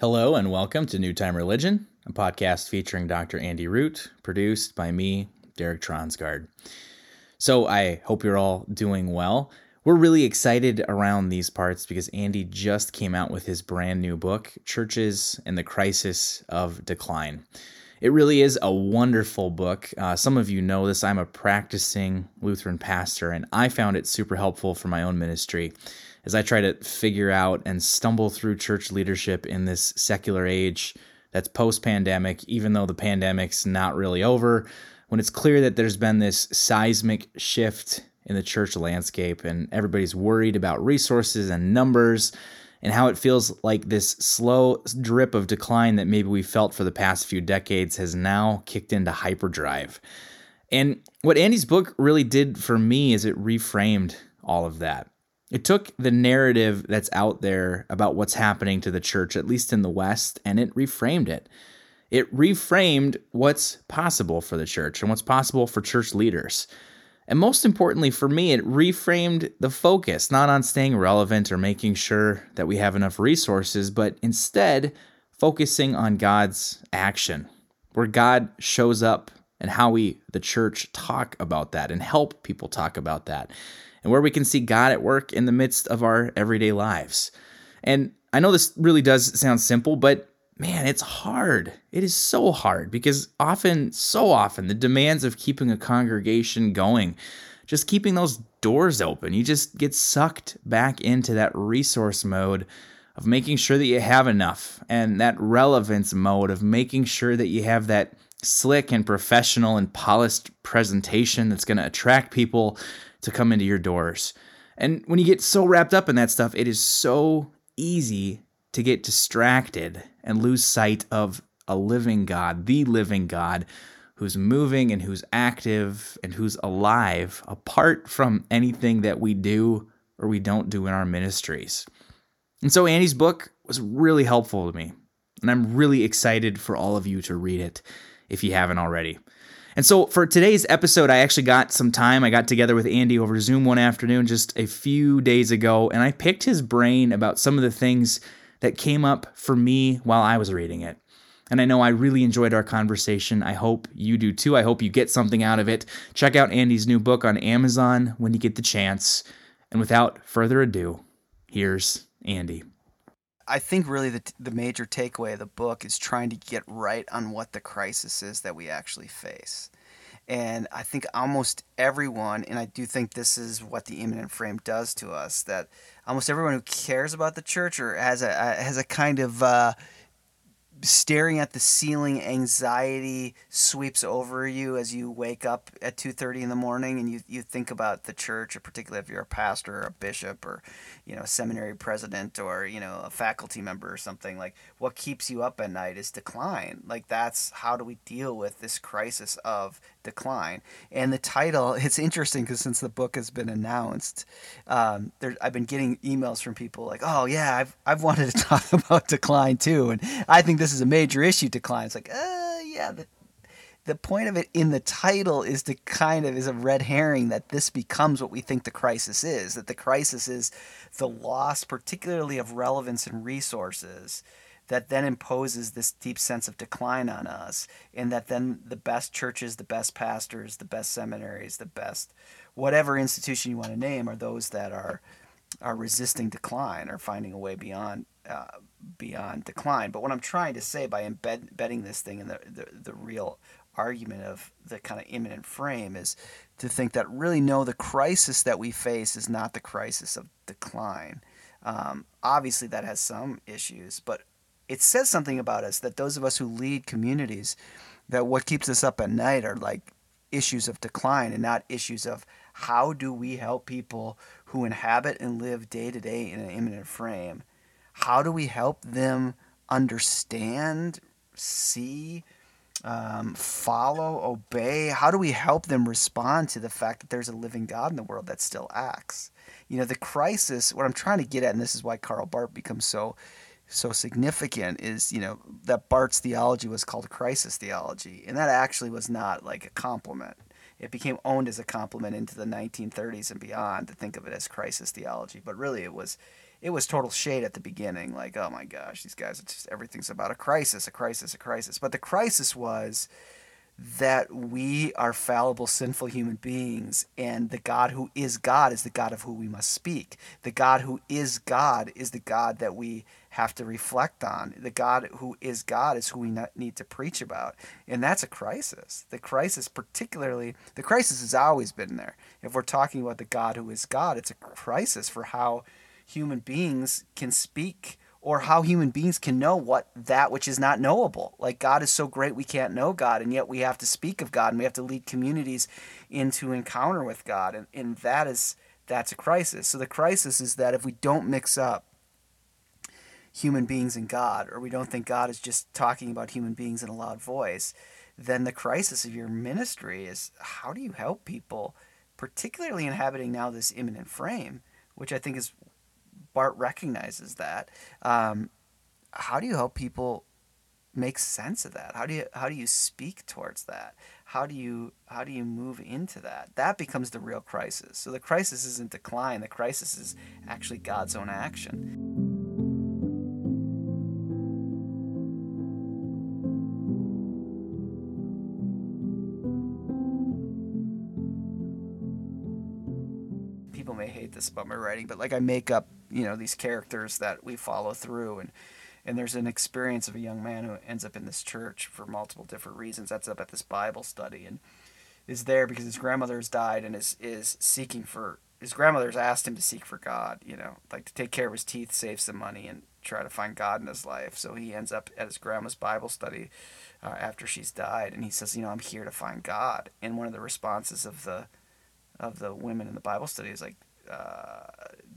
Hello and welcome to New Time Religion, a podcast featuring Dr. Andy Root, produced by me, Derek Tronsgard. So I hope you're all doing well. We're really excited around these parts because Andy just came out with his brand new book, Churches and the Crisis of Decline. It really is a wonderful book. Uh, some of you know this. I'm a practicing Lutheran pastor, and I found it super helpful for my own ministry as I try to figure out and stumble through church leadership in this secular age that's post pandemic, even though the pandemic's not really over, when it's clear that there's been this seismic shift in the church landscape and everybody's worried about resources and numbers and how it feels like this slow drip of decline that maybe we felt for the past few decades has now kicked into hyperdrive. And what Andy's book really did for me is it reframed all of that. It took the narrative that's out there about what's happening to the church, at least in the West, and it reframed it. It reframed what's possible for the church and what's possible for church leaders. And most importantly for me, it reframed the focus, not on staying relevant or making sure that we have enough resources, but instead focusing on God's action, where God shows up and how we, the church, talk about that and help people talk about that and where we can see God at work in the midst of our everyday lives. And I know this really does sound simple, but man, it's hard. It is so hard because often, so often, the demands of keeping a congregation going, just keeping those doors open, you just get sucked back into that resource mode of making sure that you have enough and that relevance mode of making sure that you have that slick and professional and polished presentation that's going to attract people to come into your doors. And when you get so wrapped up in that stuff, it is so easy to get distracted and lose sight of a living God, the living God, who's moving and who's active and who's alive apart from anything that we do or we don't do in our ministries. And so Andy's book was really helpful to me. And I'm really excited for all of you to read it if you haven't already. And so for today's episode, I actually got some time. I got together with Andy over Zoom one afternoon just a few days ago, and I picked his brain about some of the things that came up for me while I was reading it. And I know I really enjoyed our conversation. I hope you do too. I hope you get something out of it. Check out Andy's new book on Amazon when you get the chance. And without further ado, here's Andy. I think really the, the major takeaway of the book is trying to get right on what the crisis is that we actually face. And I think almost everyone, and I do think this is what the immanent frame does to us, that almost everyone who cares about the church or has a has a kind of uh, staring at the ceiling anxiety sweeps over you as you wake up at 2.30 in the morning and you, you think about the church or particularly if you're a pastor or a bishop or you know a seminary president or you know a faculty member or something like what keeps you up at night is decline. Like that's how do we deal with this crisis of decline and the title it's interesting because since the book has been announced um, there, i've been getting emails from people like oh yeah I've, I've wanted to talk about decline too and i think this is a major issue decline. It's like, uh, yeah, the, the point of it in the title is to kind of is a red herring that this becomes what we think the crisis is. That the crisis is the loss, particularly of relevance and resources, that then imposes this deep sense of decline on us, and that then the best churches, the best pastors, the best seminaries, the best whatever institution you want to name are those that are are resisting decline or finding a way beyond uh, beyond decline. But what I'm trying to say by embed, embedding this thing in the, the, the real argument of the kind of immanent frame is to think that really no, the crisis that we face is not the crisis of decline. Um, obviously, that has some issues, but it says something about us that those of us who lead communities, that what keeps us up at night are like issues of decline and not issues of how do we help people who inhabit and live day to day in an immanent frame how do we help them understand, see, um, follow, obey? How do we help them respond to the fact that there's a living God in the world that still acts? You know, the crisis, what I'm trying to get at, and this is why Karl Barth becomes so so significant is you know that Barth's theology was called crisis theology, and that actually was not like a compliment. It became owned as a compliment into the 1930s and beyond to think of it as crisis theology, but really it was it was total shade at the beginning. Like, oh my gosh, these guys, just everything's about a crisis, a crisis, a crisis. But the crisis was that we are fallible, sinful human beings, and the God who is God is the God of who we must speak. The God who is God is the God that we have to reflect on. The God who is God is who we need to preach about. And that's a crisis. The crisis, particularly, the crisis has always been there. If we're talking about the God who is God, it's a crisis for how human beings can speak or how human beings can know what that which is not knowable. Like God is so great we can't know God, and yet we have to speak of God and we have to lead communities into encounter with God. And, and that is that's a crisis. So the crisis is that if we don't mix up human beings and God, or we don't think God is just talking about human beings in a loud voice, then the crisis of your ministry is how do you help people, particularly inhabiting now this immanent frame, which I think is Barth recognizes that. Um, how do you help people make sense of that? How do you how do you speak towards that? How do you how do you move into that? That becomes the real crisis. So the crisis isn't decline. The crisis is actually God's own action. People may hate this about my writing, but like I make up you know these characters that we follow through and and there's an experience of a young man who ends up in this church for multiple different reasons ends up at this bible study and is there because his grandmother has died and is is seeking for his grandmother's asked him to seek for god you know like to take care of his teeth save some money and try to find god in his life. So he ends up at his grandma's bible study uh, after she's died and he says you know i'm here to find god. And one of the responses of the of the women in the bible study is like uh,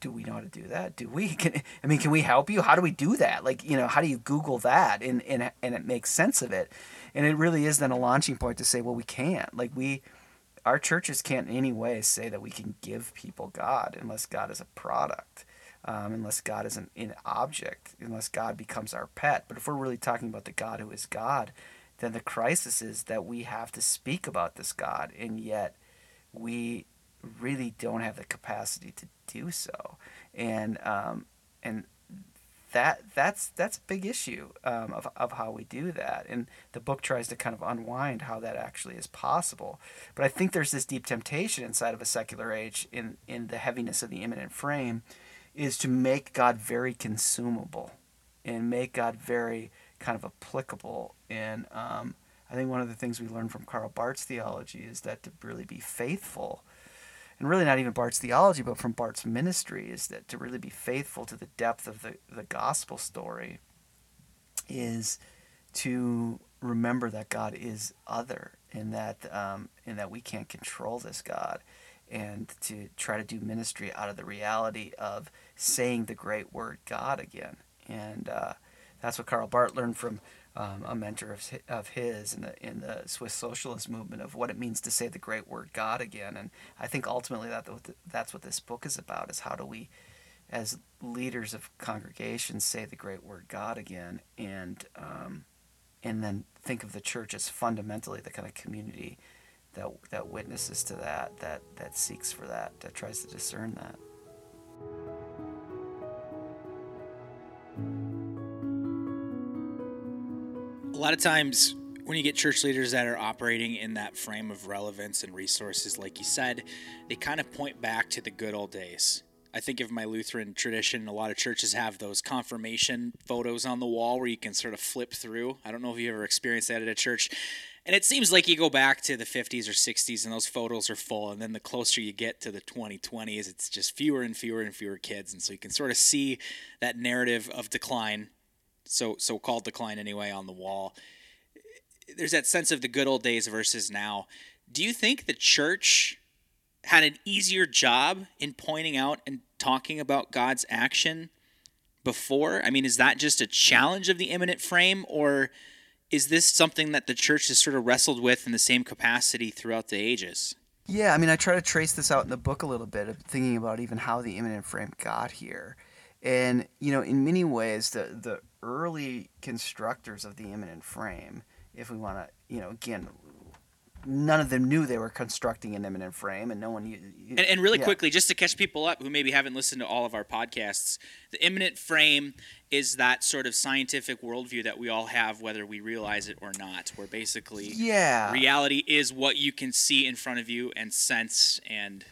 do we know how to do that? Do we? Can, I mean, can we help you? How do we do that? Like, you know, how do you Google that and, and, and it makes sense of it? And it really is then a launching point to say, well, we can't. Like, we, our churches can't in any way say that we can give people God unless God is a product, um, unless God is an, an object, unless God becomes our pet. But if we're really talking about the God who is God, then the crisis is that we have to speak about this God, and yet we really don't have the capacity to do so, and um, and that that's that's a big issue um, of of how we do that. And the book tries to kind of unwind how that actually is possible. But I think there's this deep temptation inside of a secular age in in the heaviness of the immanent frame, is to make God very consumable, and make God very kind of applicable. And um, I think one of the things we learn from Karl Barth's theology is that to really be faithful and really not even Barth's theology, but from Barth's ministry, is that to really be faithful to the depth of the, the gospel story is to remember that God is other and that um, and that we can't control this God and to try to do ministry out of the reality of saying the great word God again. And uh, that's what Karl Barth learned from um, a mentor of, of his in the in the Swiss socialist movement of what it means to say the great word God again. And I think ultimately that that's what this book is about: is how do we, as leaders of congregations, say the great word God again, and um, and then think of the church as fundamentally the kind of community that that witnesses to that, that that seeks for that, that tries to discern that. A lot of times when you get church leaders that are operating in that frame of relevance and resources, like you said, they kind of point back to the good old days. I think of my Lutheran tradition, a lot of churches have those confirmation photos on the wall where you can sort of flip through. I don't know if you ever experienced that at a church. And it seems like you go back to the 50s or 60s and those photos are full. And then the closer you get to the 2020s, it's just fewer and fewer and fewer kids. And so you can sort of see that narrative of decline so so called decline anyway on the wall. There's that sense of the good old days versus now. Do you think the church had an easier job in pointing out and talking about God's action before? I mean, is that just a challenge of the immanent frame, or is this something that the church has sort of wrestled with in the same capacity throughout the ages? Yeah, I mean, I try to trace this out in the book a little bit, thinking about even how the immanent frame got here. And, you know, in many ways, the, the early constructors of the immanent frame, if we want to, you know, again, none of them knew they were constructing an immanent frame, and no one. You, and, and, really yeah. quickly, just to catch people up who maybe haven't listened to all of our podcasts, the immanent frame is that sort of scientific worldview that we all have, whether we realize it or not. Where basically, yeah, reality is what you can see in front of you and sense and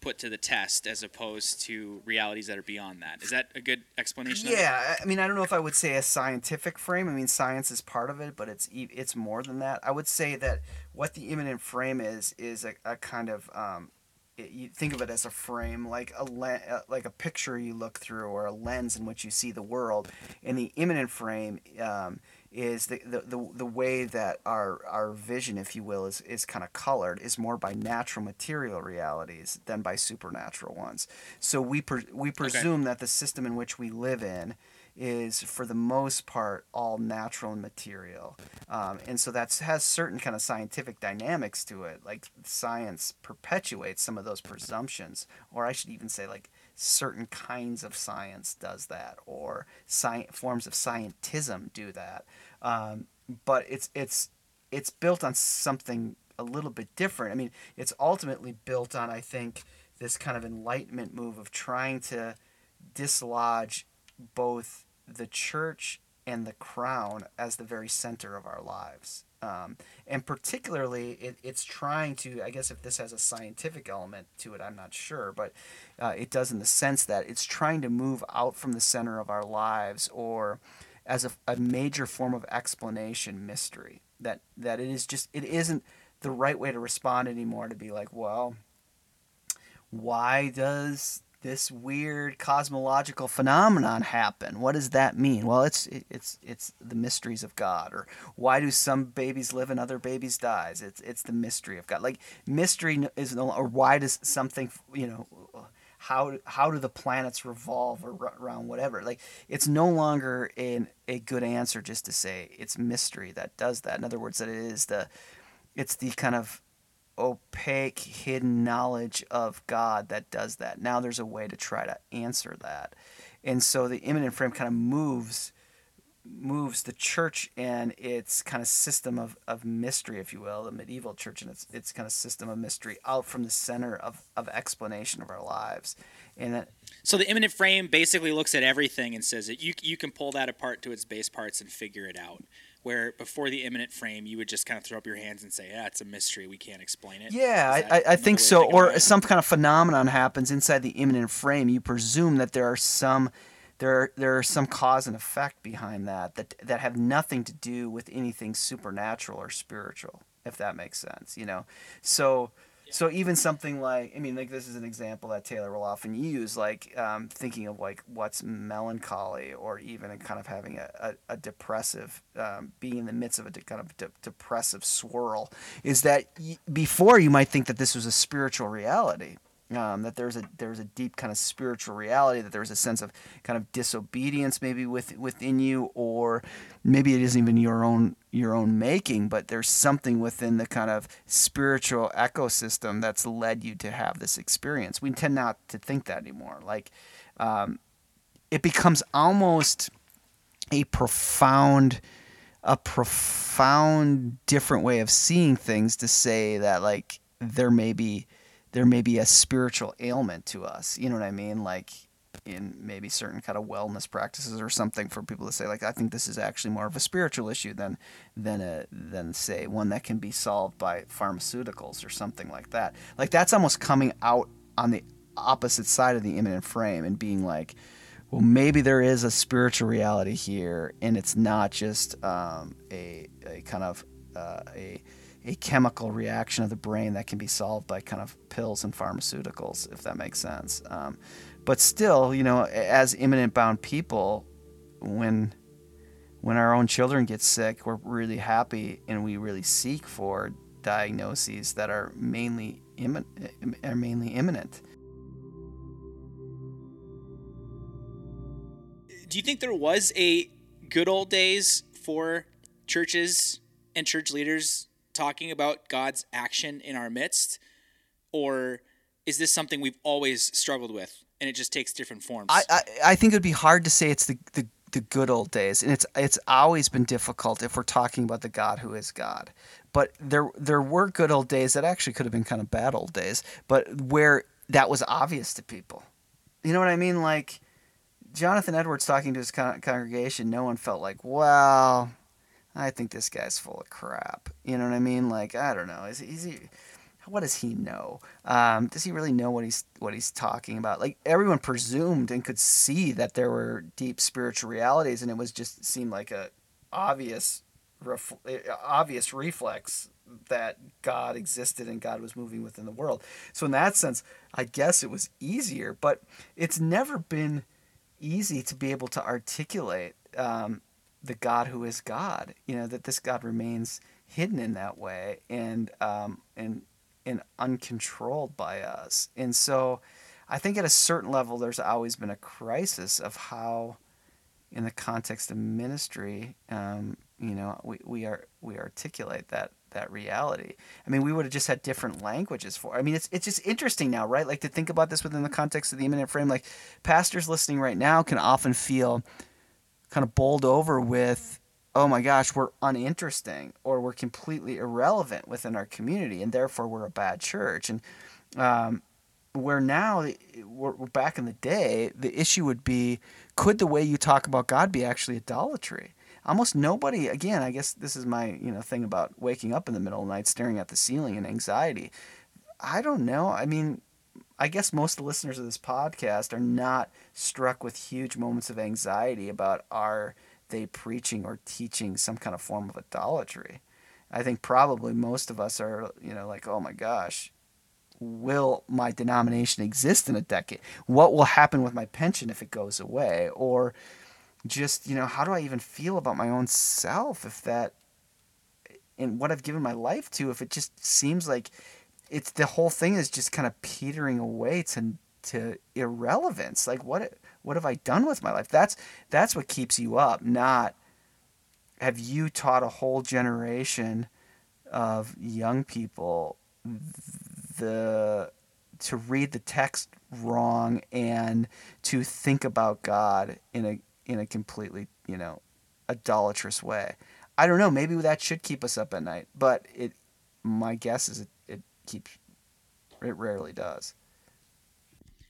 put to the test as opposed to realities that are beyond that. Is that a good explanation? Yeah, I mean, I don't know if I would say a scientific frame. I mean, science is part of it, but it's it's more than that. I would say that what the immanent frame is is a, a kind of um, it, you think of it as a frame, like a le- uh, like a picture you look through or a lens in which you see the world. And the immanent frame. Um, is the, the, the, the way that our, our vision, if you will, is, is kind of colored is more by natural material realities than by supernatural ones. So we, pre- we presume okay. that the system in which we live in is for the most part all natural and material um, and so that has certain kind of scientific dynamics to it like science perpetuates some of those presumptions or i should even say like certain kinds of science does that, or sci- forms of scientism do that. Um, but it's it's it's built on something a little bit different. I mean, it's ultimately built on I think this kind of enlightenment move of trying to dislodge both the church and the crown as the very center of our lives. Um, and particularly, it, it's trying to, I guess if this has a scientific element to it, I'm not sure, but uh, it does in the sense that it's trying to move out from the center of our lives or as a, a major form of explanation mystery. That, that it is just, it isn't the right way to respond anymore to be like, well, why does this weird cosmological phenomenon happen. What does that mean? Well, it's it's it's the mysteries of God. Or why do some babies live and other babies dies? It's it's the mystery of God. Like mystery is no. Or why does something you know? How how do the planets revolve around whatever? Like it's no longer in a good answer just to say it's mystery that does that. In other words, that it is the it's the kind of opaque, hidden knowledge of God that does that. Now there's a way to try to answer that. And so the immanent frame kind of moves moves the church and its kind of system of, of mystery, if you will, the medieval church and its its kind of system of mystery out from the center of, of explanation of our lives. And that, so the immanent frame basically looks at everything and says that you you can pull that apart to its base parts and figure it out where before the immanent frame you would just kind of throw up your hands and say yeah it's a mystery. We can't explain it. Yeah i, I think so. or some kind of phenomenon happens inside the immanent frame. You presume that there are some there are, there are some cause and effect behind that, that that have nothing to do with anything supernatural or spiritual if that makes sense you know? So so even something like, I mean, like this is an example that Taylor will often use, like um, thinking of like what's melancholy, or even kind of having a, a, a depressive, um, being in the midst of a de- kind of de- depressive swirl, is that y- before you might think that this was a spiritual reality, um, that there's a there's a deep kind of spiritual reality that there's a sense of kind of disobedience maybe with within you or maybe it isn't even your own your own making but there's something within the kind of spiritual ecosystem that's led you to have this experience. We tend not to think that anymore. Like um, it becomes almost a profound a profound different way of seeing things to say that like there may be there may be a spiritual ailment to us. You know what I mean? Like in maybe certain kind of wellness practices or something for people to say like I think this is actually more of a spiritual issue than than a than say one that can be solved by pharmaceuticals or something like that. Like that's almost coming out on the opposite side of the immanent frame and being like well maybe there is a spiritual reality here and it's not just um, a, a kind of uh, a a chemical reaction of the brain that can be solved by kind of pills and pharmaceuticals, if that makes sense. Um, but still, you know, as immanent bound people, when when our own children get sick, we're really happy and we really seek for diagnoses that are mainly immanent, are mainly immanent. Do you think there was a good old days for churches and church leaders talking about God's action in our midst, or is this something we've always struggled with and it just takes different forms? I I, I think it would be hard to say it's the, the the good old days, and it's it's always been difficult if we're talking about the God who is God. But there there were good old days that actually could have been kind of bad old days, but where that was obvious to people. You know what I mean? Like Jonathan Edwards talking to his con- congregation, no one felt like, well, I think this guy's full of crap. You know what I mean? Like I don't know. Is, is he? What does he know? Um, does he really know what he's what he's talking about? Like everyone presumed and could see that there were deep spiritual realities, and it was just seemed like a obvious, ref, obvious reflex that God existed and God was moving within the world. So in that sense, I guess it was easier, but it's never been easy to be able to articulate um, the God who is God. You know that this God remains hidden in that way and um, and and uncontrolled by us. And so, I think at a certain level, there's always been a crisis of how, in the context of ministry, um, you know, we, we are we articulate that that reality. I mean, we would have just had different languages for. I mean, it's it's just interesting now, right? Like to think about this within the context of the immanent frame. Like pastors listening right now can often feel kind of bowled over with, oh my gosh, we're uninteresting or we're completely irrelevant within our community, and therefore we're a bad church. And um, where now we're, back in the day, the issue would be, could the way you talk about God be actually idolatry? almost nobody again i guess this is my you know thing about waking up in the middle of the night staring at the ceiling and anxiety i don't know i mean i guess most of the listeners of this podcast are not struck with huge moments of anxiety about are they preaching or teaching some kind of form of idolatry. I think probably most of us are you know like oh my gosh will my denomination exist in a decade? What will happen with my pension if it goes away? Or just you know how do i even feel about my own self if that and what i've given my life to if it just seems like it's the whole thing is just kind of petering away to to irrelevance like what what have i done with my life that's that's what keeps you up not have you taught a whole generation of young people the to read the text wrong and to think about God in a in a completely, you know, idolatrous way. I don't know. Maybe that should keep us up at night, but it. My guess is it, it keeps. It rarely does.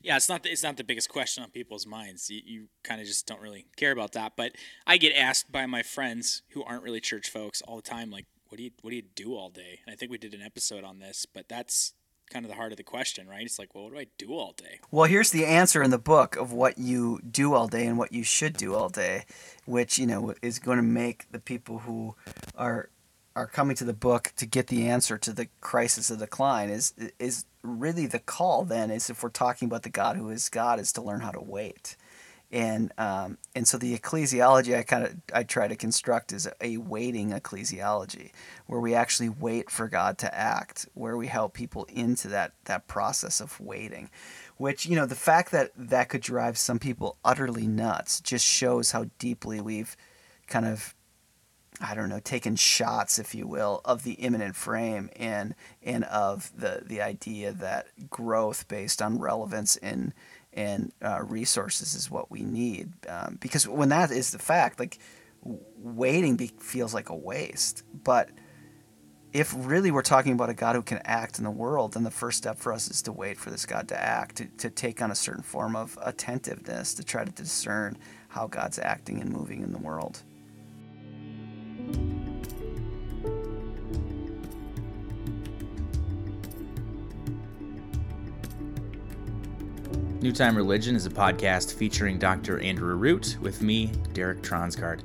Yeah, it's not the, it's not the biggest question on people's minds. You, you kind of just don't really care about that. But I get asked by my friends who aren't really church folks all the time, like, "What do you what do you do all day?" And I think we did an episode on this, but that's kind of the heart of the question, right? It's like, well, what do I do all day? Well, here's the answer in the book of what you do all day and what you should do all day, which you know is going to make the people who are are coming to the book to get the answer to the crisis of decline is is really the call. Then is if we're talking about the God who is God, is to learn how to wait and um, and so the ecclesiology I kind of I try to construct is a waiting ecclesiology where we actually wait for God to act, where we help people into that that process of waiting, which you know the fact that that could drive some people utterly nuts just shows how deeply we've kind of I don't know, taking shots, if you will, of the immanent frame and and of the the idea that growth based on relevance in and uh, resources is what we need. Um, because when that is the fact, like waiting be- feels like a waste. But if really we're talking about a God who can act in the world, then the first step for us is to wait for this God to act, to, to take on a certain form of attentiveness, to try to discern how God's acting and moving in the world. New Time Religion is a podcast featuring Dr. Andrew Root with me, Derek Transgard.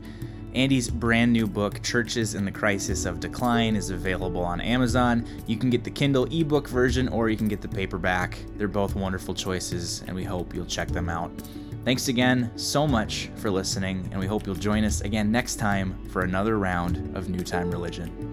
Andy's brand new book, Churches in the Crisis of Decline, is available on Amazon. You can get the Kindle ebook version or you can get the paperback. They're both wonderful choices, and we hope you'll check them out. Thanks again so much for listening, and we hope you'll join us again next time for another round of New Time Religion.